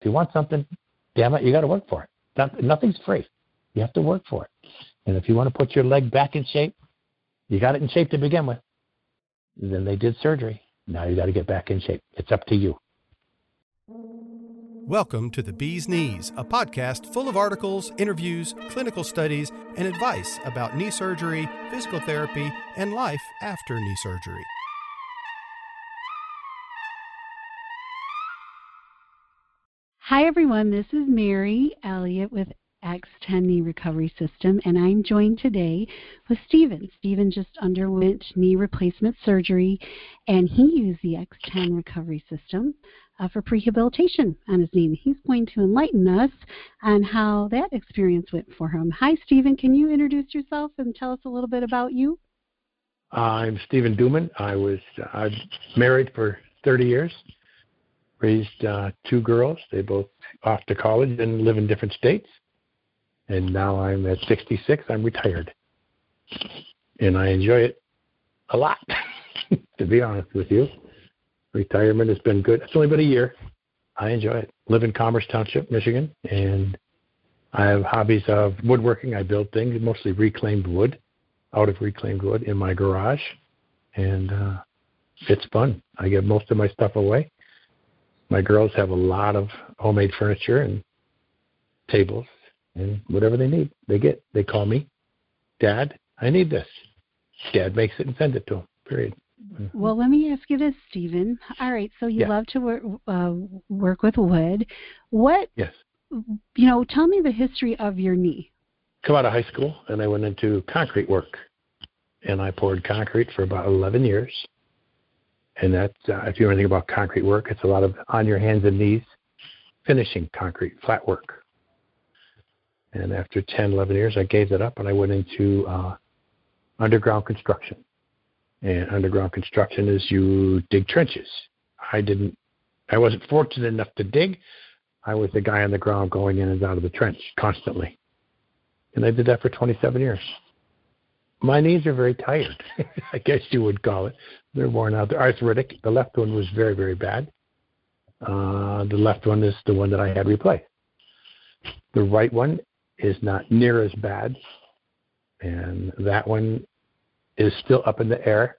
If you want something, damn it, you got to work for it. Not, nothing's free. You have to work for it. And if you want to put your leg back in shape, you got it in shape to begin with. Then they did surgery. Now you got to get back in shape. It's up to you. Welcome to The Bee's Knees, a podcast full of articles, interviews, clinical studies, and advice about knee surgery, physical therapy, and life after knee surgery. Hi, everyone. This is Mary Elliott with X10 Knee Recovery System, and I'm joined today with Stephen. Stephen just underwent knee replacement surgery, and he used the X10 Recovery System uh, for prehabilitation on his knee. He's going to enlighten us on how that experience went for him. Hi, Stephen. Can you introduce yourself and tell us a little bit about you? I'm Stephen Duman. I was uh, married for 30 years raised uh, two girls. They both off to college and live in different states. And now I'm at 66. I'm retired, and I enjoy it a lot. to be honest with you, retirement has been good. It's only been a year. I enjoy it. Live in Commerce Township, Michigan, and I have hobbies of woodworking. I build things, mostly reclaimed wood, out of reclaimed wood, in my garage, and uh, it's fun. I give most of my stuff away my girls have a lot of homemade furniture and tables and whatever they need, they get. They call me, Dad, I need this. Dad makes it and sends it to them. Period. Well, let me ask you this, Stephen. All right, so you yeah. love to work uh, work with wood. What? Yes. You know, tell me the history of your knee. Come out of high school, and I went into concrete work, and I poured concrete for about 11 years and that uh, if you know anything about concrete work, it's a lot of on your hands and knees finishing concrete, flat work. And after 10, 11 years, I gave that up and I went into uh, underground construction. And underground construction is you dig trenches. I didn't, I wasn't fortunate enough to dig. I was the guy on the ground going in and out of the trench constantly. And I did that for 27 years. My knees are very tired, I guess you would call it. They're worn out. They're arthritic. The left one was very, very bad. Uh, the left one is the one that I had replaced. The right one is not near as bad, and that one is still up in the air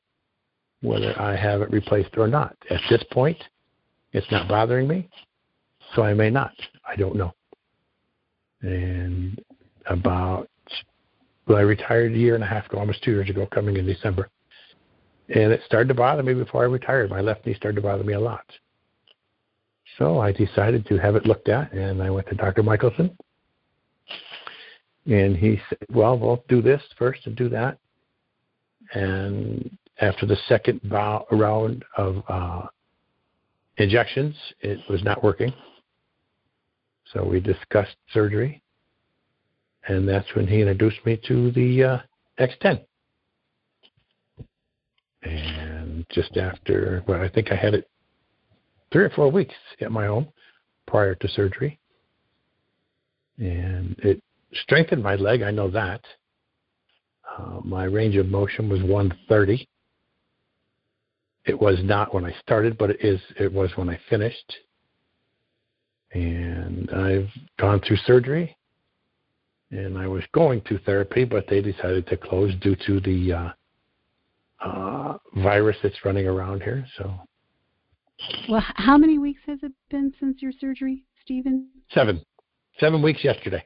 whether I have it replaced or not. At this point, it's not bothering me, so I may not. I don't know. And about, well, I retired a year and a half ago, almost two years ago, coming in December. And it started to bother me before I retired. My left knee started to bother me a lot. So I decided to have it looked at, and I went to Dr. Michelson. And he said, Well, we'll do this first and do that. And after the second bow, round of uh, injections, it was not working. So we discussed surgery. And that's when he introduced me to the uh, X10 and just after, well, I think I had it three or four weeks at my home prior to surgery, and it strengthened my leg. I know that. Uh, my range of motion was 130. It was not when I started, but it is. It was when I finished. And I've gone through surgery, and I was going to therapy, but they decided to close due to the uh, uh, virus that's running around here. So. Well, how many weeks has it been since your surgery, Stephen? Seven. Seven weeks yesterday.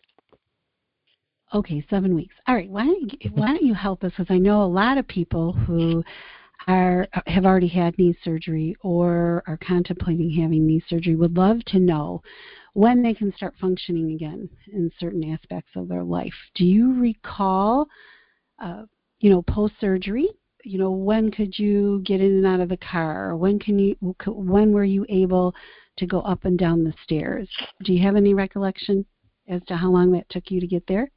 Okay, seven weeks. All right. Why don't you, why don't you help us? Because I know a lot of people who are have already had knee surgery or are contemplating having knee surgery would love to know when they can start functioning again in certain aspects of their life. Do you recall, uh, you know, post surgery you know when could you get in and out of the car? When can you when were you able to go up and down the stairs? Do you have any recollection as to how long that took you to get there?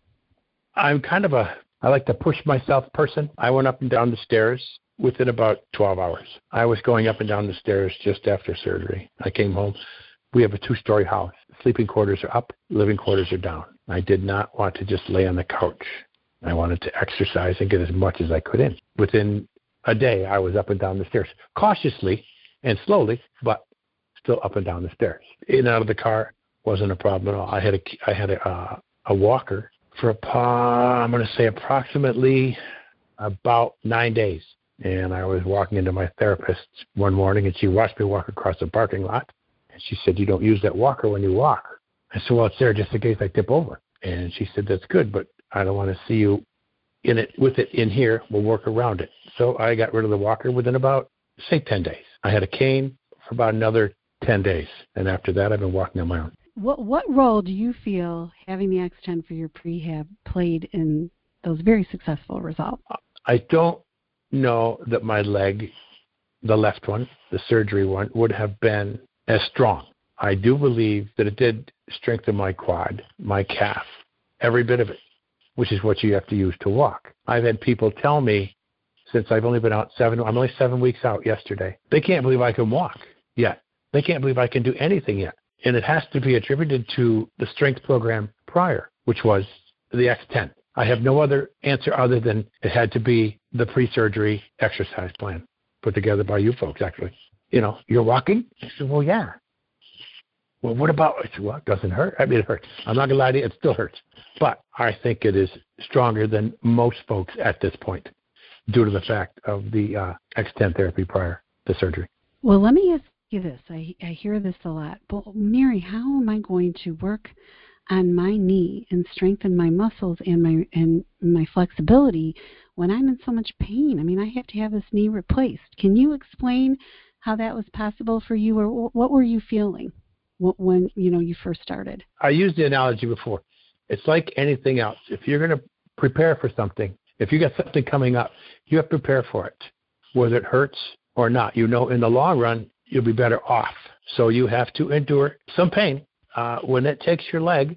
I'm kind of a i like to push myself person. I went up and down the stairs within about 12 hours. I was going up and down the stairs just after surgery. I came home. We have a two story house sleeping quarters are up living quarters are down i did not want to just lay on the couch I wanted to exercise and get as much as I could in. Within a day, I was up and down the stairs, cautiously and slowly, but still up and down the stairs. In and out of the car, wasn't a problem at all. I had a I had a uh, a walker for a, I'm going to say approximately about nine days. And I was walking into my therapist one morning, and she watched me walk across the parking lot. And she said, "You don't use that walker when you walk." I said, "Well, it's there just in case I tip over." And she said, "That's good, but I don't want to see you in it with it in here. We'll work around it." So I got rid of the walker within about say ten days. I had a cane for about another ten days, and after that, I've been walking on my own. What what role do you feel having the X10 for your prehab played in those very successful results? I don't know that my leg, the left one, the surgery one, would have been as strong. I do believe that it did strengthen my quad, my calf, every bit of it, which is what you have to use to walk. I've had people tell me since I've only been out seven, I'm only seven weeks out yesterday. They can't believe I can walk yet. They can't believe I can do anything yet. And it has to be attributed to the strength program prior, which was the X10. I have no other answer other than it had to be the pre-surgery exercise plan put together by you folks, actually. You know, you're walking? I said, well, yeah. Well, what about, I said, well, it doesn't hurt. I mean, it hurts. I'm not going to lie to you, it still hurts. But I think it is stronger than most folks at this point due to the fact of the uh, X10 therapy prior to surgery. Well, let me ask you this. I, I hear this a lot. But, Mary, how am I going to work on my knee and strengthen my muscles and my and my flexibility when I'm in so much pain. I mean, I have to have this knee replaced. Can you explain how that was possible for you, or what were you feeling when you know you first started? I used the analogy before. It's like anything else. If you're going to prepare for something, if you got something coming up, you have to prepare for it, whether it hurts or not. You know, in the long run, you'll be better off. So you have to endure some pain uh, when it takes your leg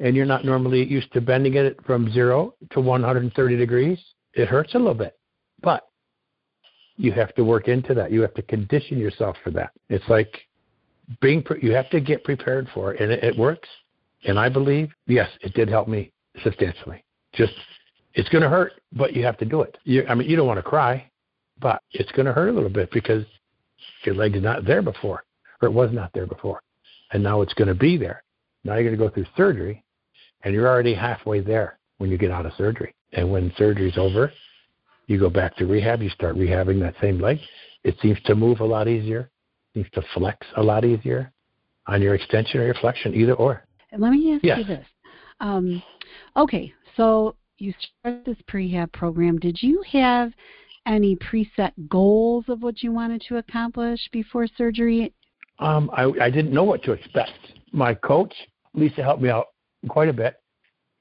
and you're not normally used to bending it from zero to 130 degrees, it hurts a little bit. But you have to work into that. You have to condition yourself for that. It's like being, pre- you have to get prepared for it, and it, it works. And I believe, yes, it did help me substantially. Just, it's going to hurt, but you have to do it. You, I mean, you don't want to cry, but it's going to hurt a little bit because your leg is not there before, or it was not there before and now it's going to be there. Now you're going to go through surgery, and you're already halfway there when you get out of surgery. And when surgery's over, you go back to rehab. You start rehabbing that same leg. It seems to move a lot easier. Seems to flex a lot easier on your extension or your flexion, either or. Let me ask yes. you this. Um, okay, so you started this prehab program. Did you have any preset goals of what you wanted to accomplish before surgery? um, I, I didn't know what to expect. My coach, Lisa, helped me out quite a bit.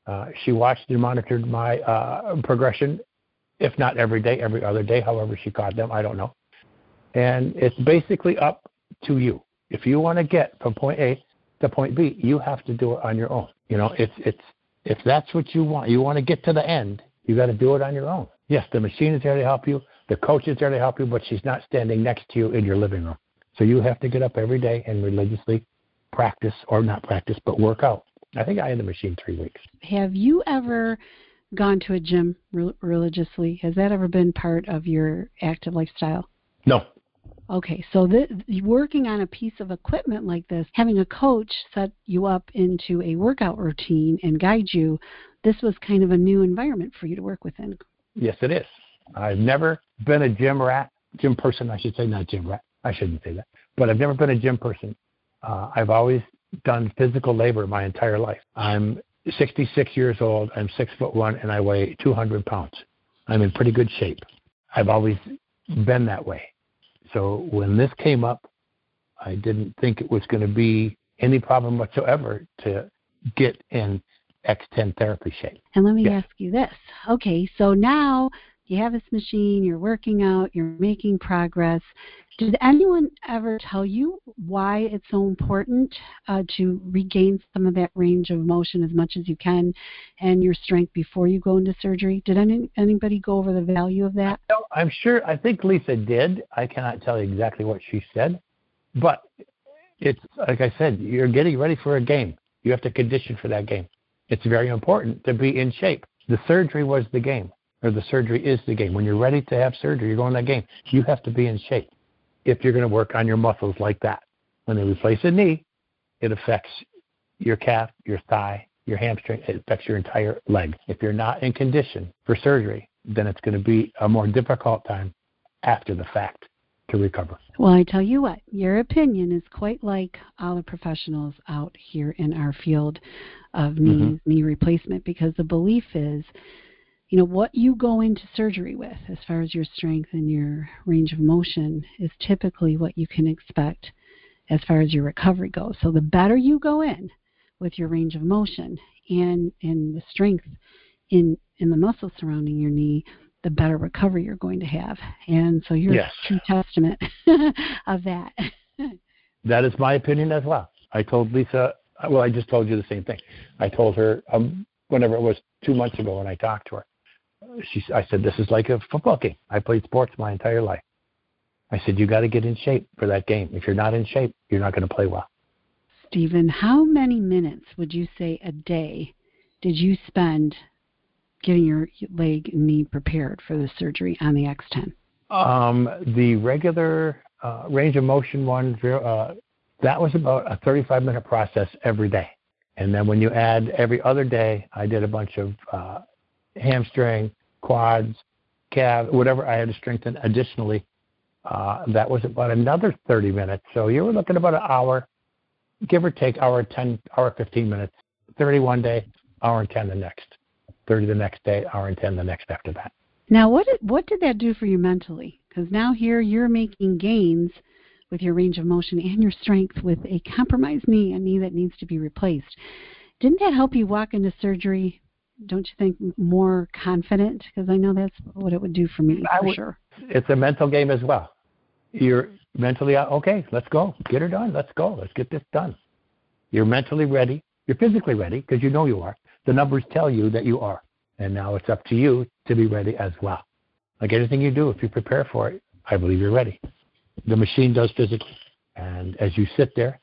Uh, she watched and monitored my uh, progression, if not every day, every other day, however she caught them. I don't know. And it's basically up to you. If you want to get from point A to point B, you have to do it on your own. You know, it's it's if that's what you want, you want to get to the end, you got to do it on your own. Yes, the machine is there to help you, the coach is there to help you, but she's not standing next to you in your living room. So you have to get up every day and religiously practice, or not practice, but work out. I think I had the machine three weeks. Have you ever gone to a gym re- religiously? Has that ever been part of your active lifestyle? No. Okay, so the, working on a piece of equipment like this, having a coach set you up into a workout routine and guide you, this was kind of a new environment for you to work within. Yes, it is. I've never been a gym rat, gym person, I should say, not gym rat. I shouldn't say that, but I've never been a gym person. Uh, I've always done physical labor my entire life. I'm 66 years old. I'm six foot one, and I weigh 200 pounds. I'm in pretty good shape. I've always been that way. So when this came up, I didn't think it was going to be any problem whatsoever to get in X10 therapy shape. And let me yes. ask you this. Okay, so now you have this machine, you're working out, you're making progress. Did anyone ever tell you why it's so important uh, to regain some of that range of motion as much as you can and your strength before you go into surgery? Did any, anybody go over the value of that? No, I'm sure. I think Lisa did. I cannot tell you exactly what she said, but it's like I said, you're getting ready for a game. You have to condition for that game. It's very important to be in shape. The surgery was the game or the surgery is the game. When you're ready to have surgery, you're going to that game. You have to be in shape if you're going to work on your muscles like that. When they replace a knee, it affects your calf, your thigh, your hamstring. It affects your entire leg. If you're not in condition for surgery, then it's going to be a more difficult time after the fact to recover. Well, I tell you what, your opinion is quite like all the professionals out here in our field of knee mm-hmm. knee replacement because the belief is you know what you go into surgery with as far as your strength and your range of motion is typically what you can expect as far as your recovery goes. So the better you go in with your range of motion and and the strength in in the muscles surrounding your knee, the better recovery you're going to have. And so you're yes. a true testament of that. that is my opinion as well. I told Lisa, well, I just told you the same thing. I told her um, whenever it was two months ago when I talked to her. She, I said, this is like a football game. I played sports my entire life. I said, you got to get in shape for that game. If you're not in shape, you're not going to play well. Stephen, how many minutes would you say a day did you spend getting your leg and knee prepared for the surgery on the X10? Um, the regular uh, range of motion one, uh, that was about a 35 minute process every day. And then when you add every other day, I did a bunch of uh, hamstring, quads, calves, whatever I had to strengthen additionally. Uh, that was about another 30 minutes. So you were looking about an hour, give or take, hour 10, hour 15 minutes. 31 day, hour and 10 the next. 30 the next day, hour and 10 the next after that. Now, what did, what did that do for you mentally? Because now here you're making gains with your range of motion and your strength with a compromised knee, a knee that needs to be replaced. Didn't that help you walk into surgery, don't you think, more confident? Because I know that's what it would do for me, for sure. It's a mental game as well. You're mentally, uh, okay, let's go. Get her done. Let's go. Let's get this done. You're mentally ready. You're physically ready because you know you are. The numbers tell you that you are. And now it's up to you to be ready as well. Like anything you do, if you prepare for it, I believe you're ready. The machine does physically. And as you sit there,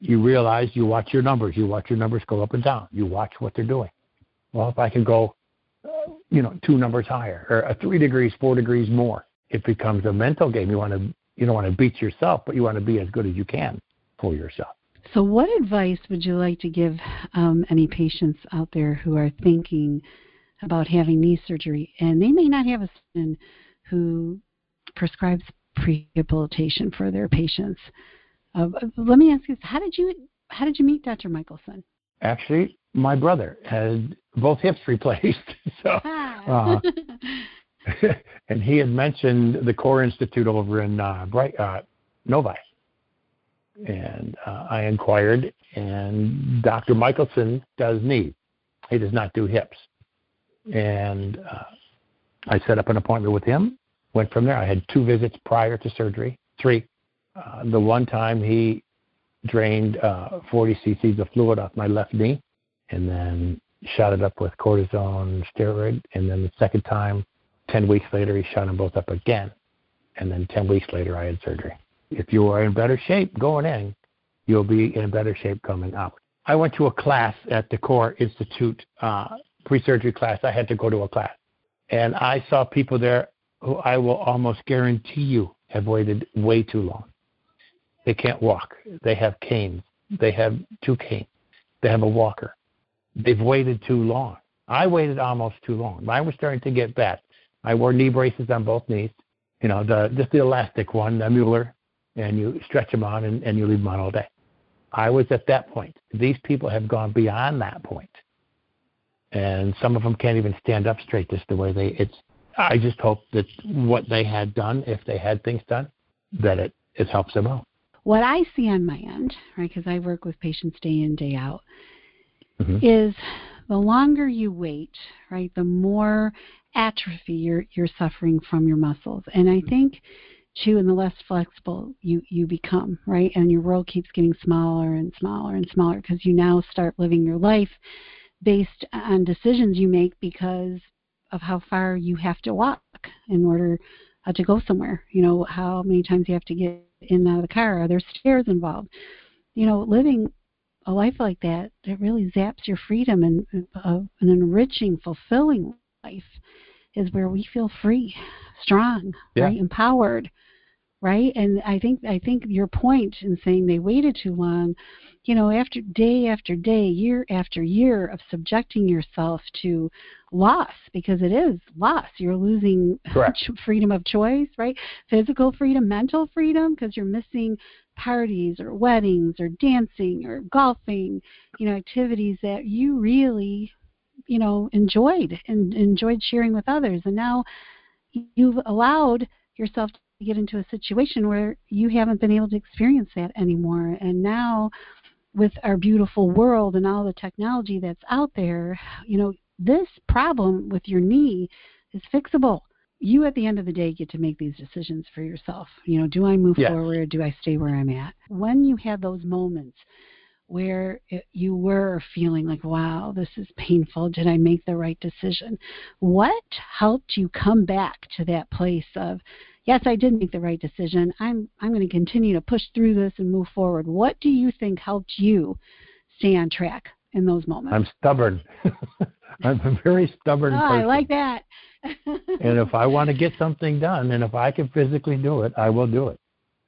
you realize you watch your numbers. You watch your numbers go up and down. You watch what they're doing. Well, if I can go, uh, you know, two numbers higher or a three degrees, four degrees more, it becomes a mental game. You want to, you don't want to beat yourself, but you want to be as good as you can for yourself. So, what advice would you like to give um, any patients out there who are thinking about having knee surgery and they may not have a surgeon who prescribes prehabilitation for their patients? Uh, let me ask you: How did you how did you meet Dr. Michelson? Actually, my brother had both hips replaced, so. Uh, and he had mentioned the Core Institute over in uh, Bright, uh, Novi and uh, I inquired, and Dr. Michelson does knees. He does not do hips. And uh, I set up an appointment with him. Went from there. I had two visits prior to surgery, three. Uh, the one time he drained uh, 40 cc's of fluid off my left knee, and then shot it up with cortisone steroid. And then the second time, 10 weeks later, he shot them both up again. And then 10 weeks later, I had surgery. If you are in better shape going in, you'll be in better shape coming out. I went to a class at the Core Institute uh, pre-surgery class. I had to go to a class, and I saw people there who I will almost guarantee you have waited way too long. They can't walk. They have canes. They have two canes. They have a walker. They've waited too long. I waited almost too long. Mine was starting to get bad. I wore knee braces on both knees. You know, the just the elastic one, the Mueller, and you stretch them on and, and you leave them on all day. I was at that point. These people have gone beyond that point, and some of them can't even stand up straight just the way they. It's. I just hope that what they had done, if they had things done, that it it helps them out. What I see on my end, right, because I work with patients day in day out, mm-hmm. is the longer you wait, right, the more atrophy you're you're suffering from your muscles, and I think too and the less flexible you you become right and your world keeps getting smaller and smaller and smaller because you now start living your life based on decisions you make because of how far you have to walk in order uh, to go somewhere. You know how many times you have to get in and out of the car. Are there stairs involved? You know living a life like that it really zaps your freedom and uh, an enriching fulfilling life is where we feel free strong yeah. right empowered right? And I think I think your point in saying they waited too long you know, after day after day, year after year of subjecting yourself to loss because it is loss. You're losing Correct. freedom of choice, right? Physical freedom, mental freedom because you're missing parties or weddings or dancing or golfing, you know, activities that you really, you know, enjoyed and enjoyed sharing with others. And now you've allowed yourself to get into a situation where you haven't been able to experience that anymore. And now with our beautiful world and all the technology that's out there, you know, this problem with your knee is fixable. You at the end of the day get to make these decisions for yourself. You know, do I move yes. forward? Do I stay where I'm at? When you had those moments where it, you were feeling like, wow, this is painful. Did I make the right decision? What helped you come back to that place of, yes, I did make the right decision. I'm I'm going to continue to push through this and move forward. What do you think helped you stay on track in those moments? I'm stubborn. I'm a very stubborn oh, person. I like that. and if I want to get something done and if I can physically do it, I will do it.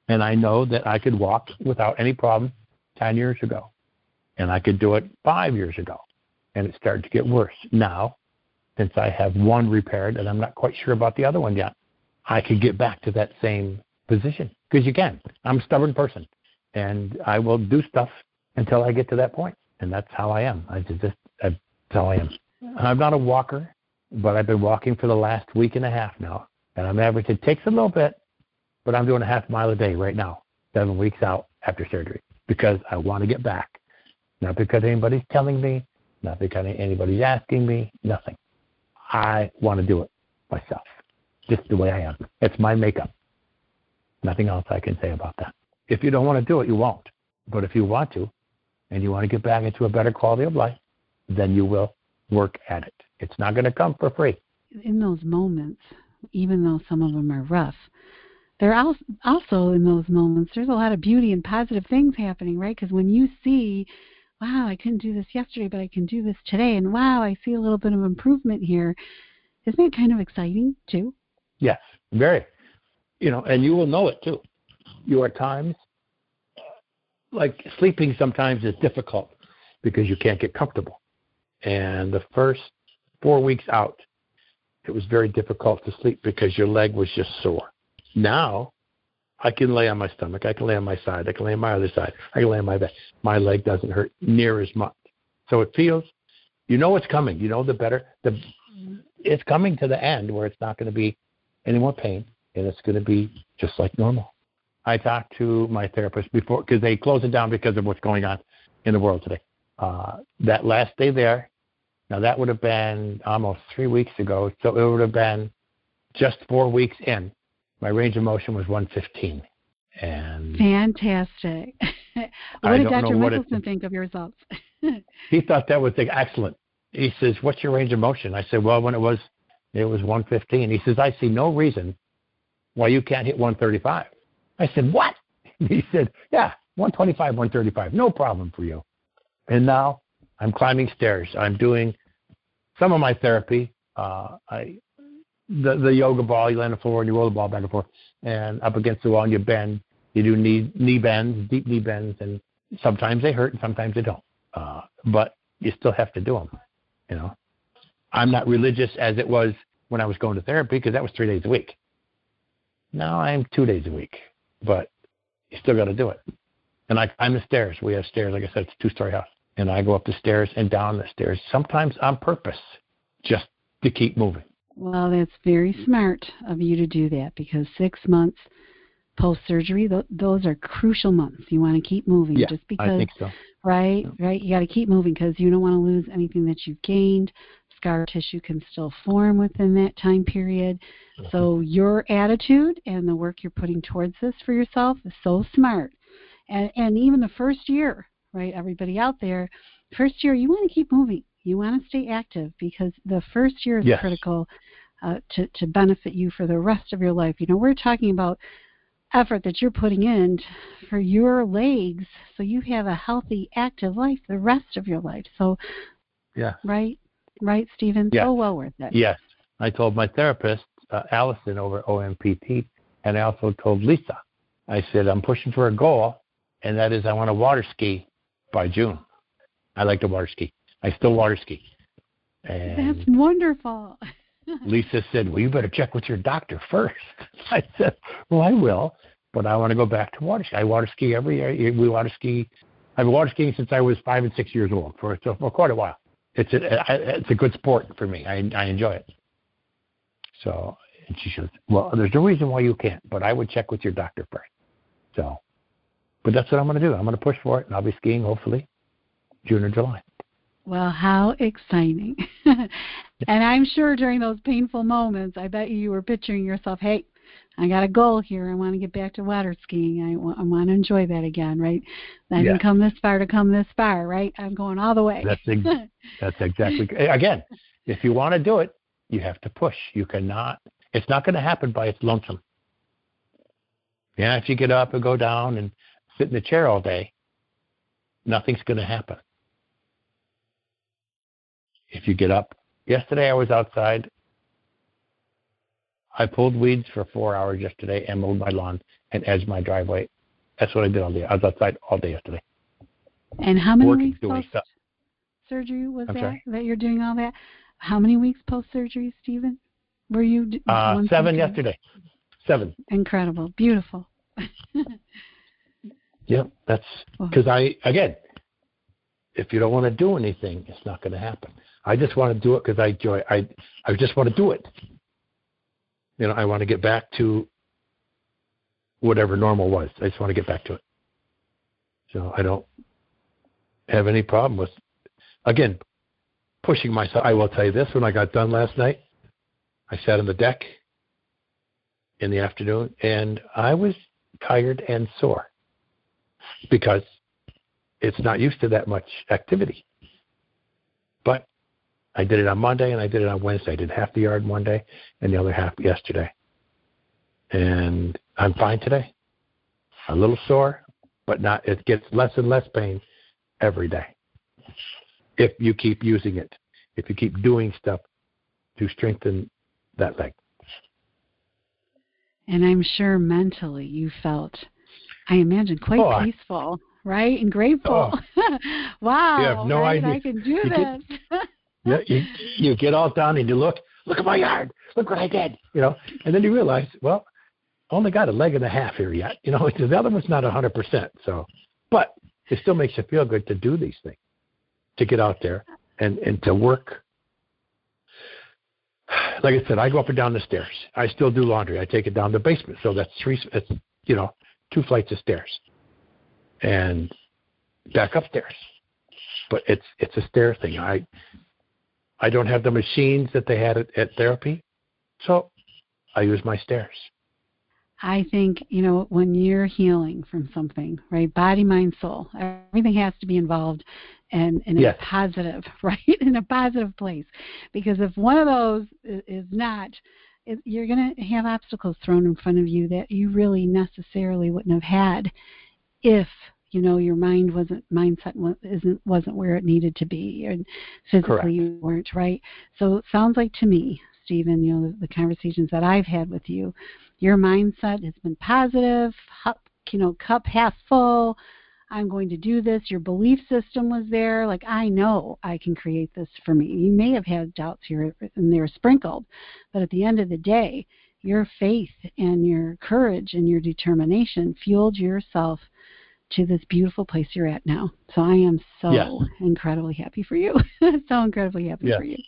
And I know that I could walk without any problem 10 years ago. And I could do it five years ago. And it started to get worse. Now, since I have one repaired and I'm not quite sure about the other one yet, I could get back to that same position. Because you can. I'm a stubborn person. And I will do stuff until I get to that point. And that's how I am. I just, that's how I am. I'm not a walker, but I've been walking for the last week and a half now. And I'm averaging, it takes a little bit, but I'm doing a half mile a day right now, seven weeks out after surgery, because I want to get back. Not because anybody's telling me, not because anybody's asking me, nothing. I want to do it myself, just the way I am. It's my makeup. Nothing else I can say about that. If you don't want to do it, you won't. But if you want to, and you want to get back into a better quality of life, then you will work at it. It's not going to come for free. In those moments, even though some of them are rough, there are also in those moments there's a lot of beauty and positive things happening, right? Because when you see, wow, I couldn't do this yesterday, but I can do this today, and wow, I see a little bit of improvement here. Isn't it kind of exciting too? Yes, very. You know, and you will know it too. You are times like sleeping sometimes is difficult because you can't get comfortable. And the first four weeks out, it was very difficult to sleep because your leg was just sore. Now, I can lay on my stomach. I can lay on my side. I can lay on my other side. I can lay on my back. My leg doesn't hurt near as much. So it feels, you know, it's coming. You know, the better, the it's coming to the end where it's not going to be any more pain, and it's going to be just like normal. I talked to my therapist before because they closed it down because of what's going on in the world today. Uh, that last day there, now that would have been almost three weeks ago, so it would have been just four weeks in. My range of motion was 115. And fantastic. what did Dr. Michelson think of your results? he thought that was excellent. He says, "What's your range of motion?" I said, "Well, when it was it was 115." He says, "I see no reason why you can't hit 135." I said, "What?" He said, "Yeah, 125, 135, no problem for you." And now I'm climbing stairs. I'm doing some of my therapy. Uh, I the the yoga ball. You land on the floor and you roll the ball back and forth, and up against the wall and you bend. You do knee knee bends, deep knee bends, and sometimes they hurt and sometimes they don't. Uh, but you still have to do them. You know, I'm not religious as it was when I was going to therapy because that was three days a week. Now I'm two days a week, but you still got to do it. And I climb the stairs. We have stairs, like I said, it's a two-story house and I go up the stairs and down the stairs, sometimes on purpose, just to keep moving. Well, that's very smart of you to do that because six months post surgery, th- those are crucial months. You want to keep moving yeah, just because, I think so. right? Yeah. Right. You got to keep moving because you don't want to lose anything that you've gained. Scar tissue can still form within that time period. Mm-hmm. So your attitude and the work you're putting towards this for yourself is so smart. And and even the first year, right? Everybody out there, first year you want to keep moving. You want to stay active because the first year is yes. critical uh, to to benefit you for the rest of your life. You know, we're talking about effort that you're putting in for your legs, so you have a healthy, active life the rest of your life. So, yeah, right, right, Stephen. Yes. So well worth it. Yes, I told my therapist, uh, Allison, over OMPT, and I also told Lisa. I said I'm pushing for a goal, and that is I want to water ski by June. I like to water ski. I still water ski. And That's wonderful. Lisa said, "Well, you better check with your doctor first. I said, "Well, I will, but I want to go back to water ski. I water ski every year. We water ski. I've been water skiing since I was five and six years old for so for quite a while. It's a it's a good sport for me. I I enjoy it. So and she says, "Well, there's no reason why you can't, but I would check with your doctor first. So, but that's what I'm going to do. I'm going to push for it, and I'll be skiing hopefully June or July. Well, how exciting. and I'm sure during those painful moments, I bet you, you were picturing yourself, hey, I got a goal here. I want to get back to water skiing. I want, to enjoy that again, right? I didn't come this far to come this far, right? I'm going all the way. That's, ex- that's exactly, again, if you want to do it, you have to push. You cannot, it's not going to happen by its lonesome. Yeah, if you get up and go down and sit in the chair all day, nothing's going to happen if you get up. Yesterday I was outside. I pulled weeds for four hours yesterday and mowed my lawn and edged my driveway. That's what I did all day. I was outside all day yesterday. And how many Working, weeks post surgery was I'm that sorry? that you're doing all that? How many weeks post surgery, Stephen? Were you uh, seven yesterday? Seven. Incredible, beautiful. yep, that's because I again, if you don't want to do anything, it's not going to happen. I just want to do it because I enjoy. I I just want to do it. You know, I want to get back to whatever normal was. I just want to get back to it. So I don't have any problem with, again, pushing myself. I will tell you this: when I got done last night, I sat on the deck in the afternoon, and I was tired and sore because it's not used to that much activity. But I did it on Monday and I did it on Wednesday. I did half the yard one day and the other half yesterday. And I'm fine today. A little sore, but not it gets less and less pain every day. If you keep using it, if you keep doing stuff to strengthen that leg. And I'm sure mentally you felt, I imagine, quite oh, peaceful, I, right? And grateful. Oh, wow. You have no right? idea. I can do this. Get, you, you, you get all done and you look, look at my yard, look what I did, you know, and then you realize, well, only got a leg and a half here yet, you know, the other one's not a hundred percent. So, but it still makes you feel good to do these things, to get out there and and to work. Like I said, I go up and down the stairs. I still do laundry. I take it down the basement, so that's three. It's you know two flights of stairs, and back upstairs. But it's it's a stair thing. I I don't have the machines that they had at, at therapy, so I use my stairs. I think, you know, when you're healing from something, right? Body, mind, soul, everything has to be involved and in yes. a positive, right? In a positive place. Because if one of those is not, you're going to have obstacles thrown in front of you that you really necessarily wouldn't have had if you know your mind wasn't mindset isn't wasn't where it needed to be and physically Correct. you weren't right so it sounds like to me stephen you know the, the, conversations that i've had with you your mindset has been positive you know cup half full i'm going to do this your belief system was there like i know i can create this for me you may have had doubts here and they're sprinkled but at the end of the day your faith and your courage and your determination fueled yourself to this beautiful place you're at now. So I am so incredibly happy for you. so incredibly happy for you.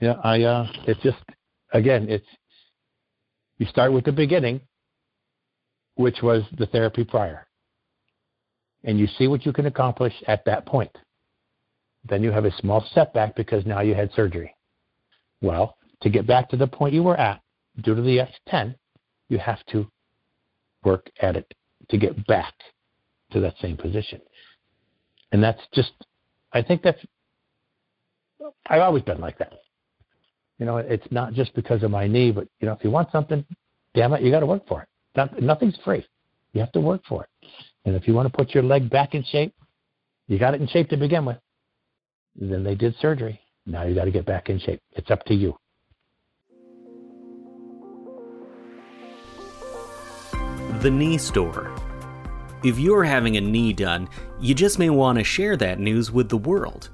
Yeah, I uh it's just again, it's you start with the beginning, which was the therapy prior. And you see what you can accomplish at that point. Then you have a small setback because now you had surgery. Well, to get back to the point you were at, due to the X10, you have to work at it to get back to that same position. And that's just, I think that's, I've always been like that. You know, it's not just because of my knee, but, you know, if you want something, damn it, you got to work for it. Not, nothing's free. You have to work for it. And if you want to put your leg back in shape, you got it in shape to begin with. Then they did surgery. Now you got to get back in shape. It's up to you. The Knee Store If you're having a knee done, you just may want to share that news with the world.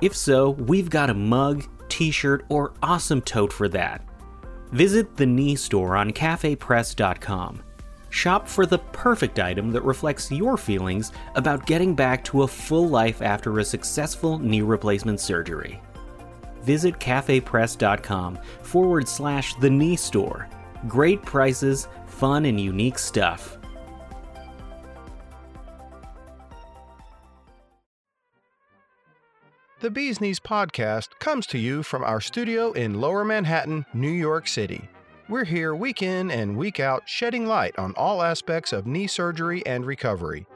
If so, we've got a mug, t shirt, or awesome tote for that. Visit the knee store on cafepress.com. Shop for the perfect item that reflects your feelings about getting back to a full life after a successful knee replacement surgery. Visit cafepress.com forward slash the knee store. Great prices, fun, and unique stuff. The Bee's Knees podcast comes to you from our studio in Lower Manhattan, New York City. We're here week in and week out shedding light on all aspects of knee surgery and recovery.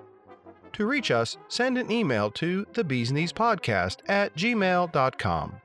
To reach us, send an email to the podcast at gmail.com.